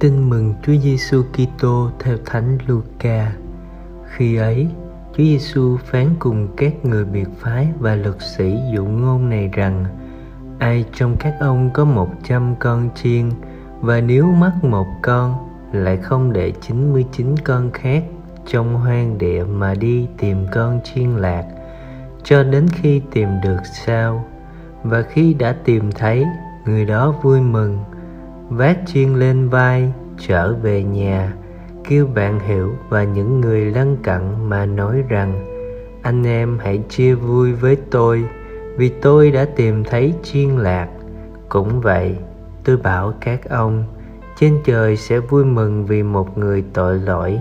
Tin mừng Chúa Giêsu Kitô theo Thánh Luca. Khi ấy, Chúa Giêsu phán cùng các người biệt phái và luật sĩ dụ ngôn này rằng: Ai trong các ông có một trăm con chiên và nếu mất một con lại không để chín mươi chín con khác trong hoang địa mà đi tìm con chiên lạc cho đến khi tìm được sao và khi đã tìm thấy người đó vui mừng vác chiên lên vai, trở về nhà, kêu bạn hiểu và những người lân cận mà nói rằng, anh em hãy chia vui với tôi, vì tôi đã tìm thấy chiên lạc cũng vậy, tôi bảo các ông, trên trời sẽ vui mừng vì một người tội lỗi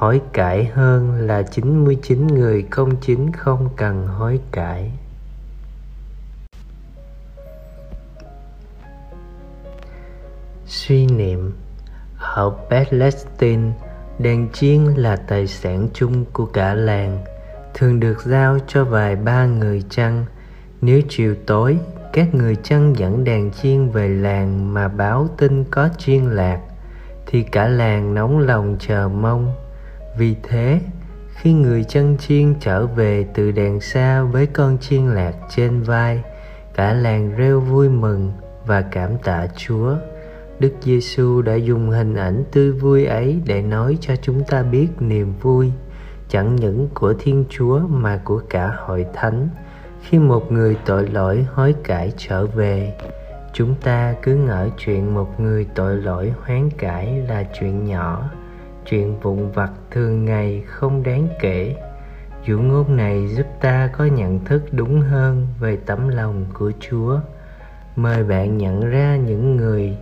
hối cải hơn là 99 người không chính không cần hối cải. Suy niệm. Ở Palestine, đèn chiên là tài sản chung của cả làng, thường được giao cho vài ba người chăn. Nếu chiều tối, các người chăn dẫn đàn chiên về làng mà báo tin có chiên lạc, thì cả làng nóng lòng chờ mong. Vì thế khi người chân chiên trở về từ đèn xa với con chiên lạc trên vai cả làng reo vui mừng và cảm tạ chúa đức giêsu đã dùng hình ảnh tươi vui ấy để nói cho chúng ta biết niềm vui, chẳng những của thiên chúa mà của cả hội thánh. Khi một người tội lỗi hối cải trở về, chúng ta cứ ngỡ chuyện một người tội lỗi hoán cải là chuyện nhỏ, chuyện vụn vặt thường ngày không đáng kể. Dụ ngôn này giúp ta có nhận thức đúng hơn về tấm lòng của chúa. Mời bạn nhận ra những người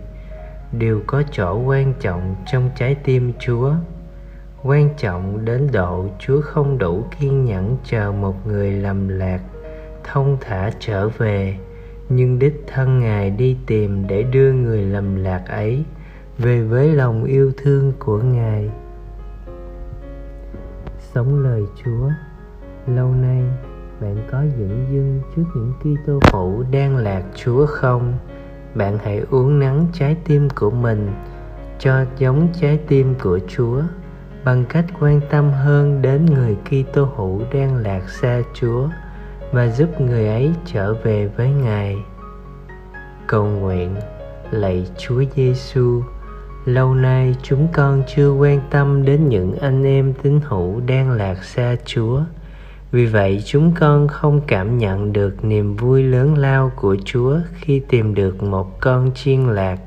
đều có chỗ quan trọng trong trái tim chúa. Quan trọng đến độ chúa không đủ kiên nhẫn chờ một người lầm lạc, thông thả trở về. Nhưng đích thân ngài đi tìm để đưa người lầm lạc ấy về với lòng yêu thương của ngài. Sống lời chúa, lâu nay bạn có dửng dưng trước những Kitô hữu đang lạc Chúa không? Bạn hãy uống nắng trái tim của mình cho giống trái tim của Chúa bằng cách quan tâm hơn đến người Kitô hữu đang lạc xa Chúa và giúp người ấy trở về với Ngài. Cầu nguyện lạy Chúa Giêsu, lâu nay chúng con chưa quan tâm đến những anh em tín hữu đang lạc xa chúa vì vậy, chúng con không cảm nhận được niềm vui lớn lao của chúa khi tìm được một con chiên lạc.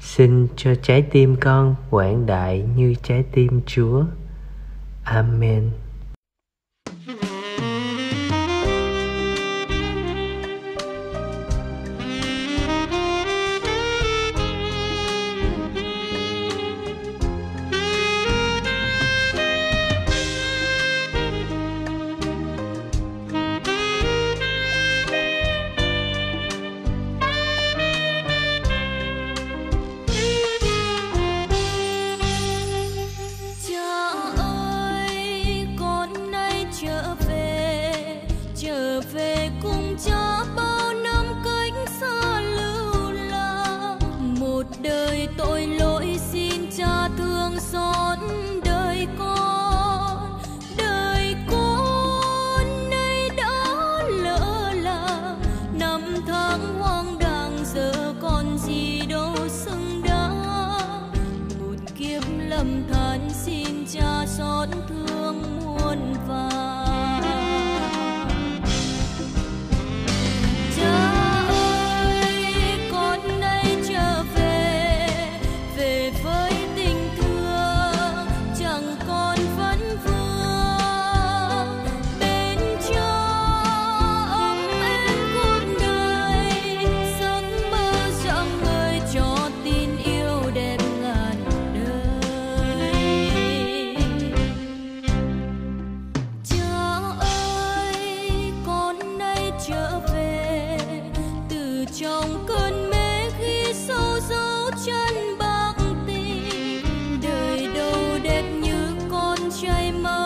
Xin cho trái tim con quảng đại như trái tim chúa. Amen. trời mơ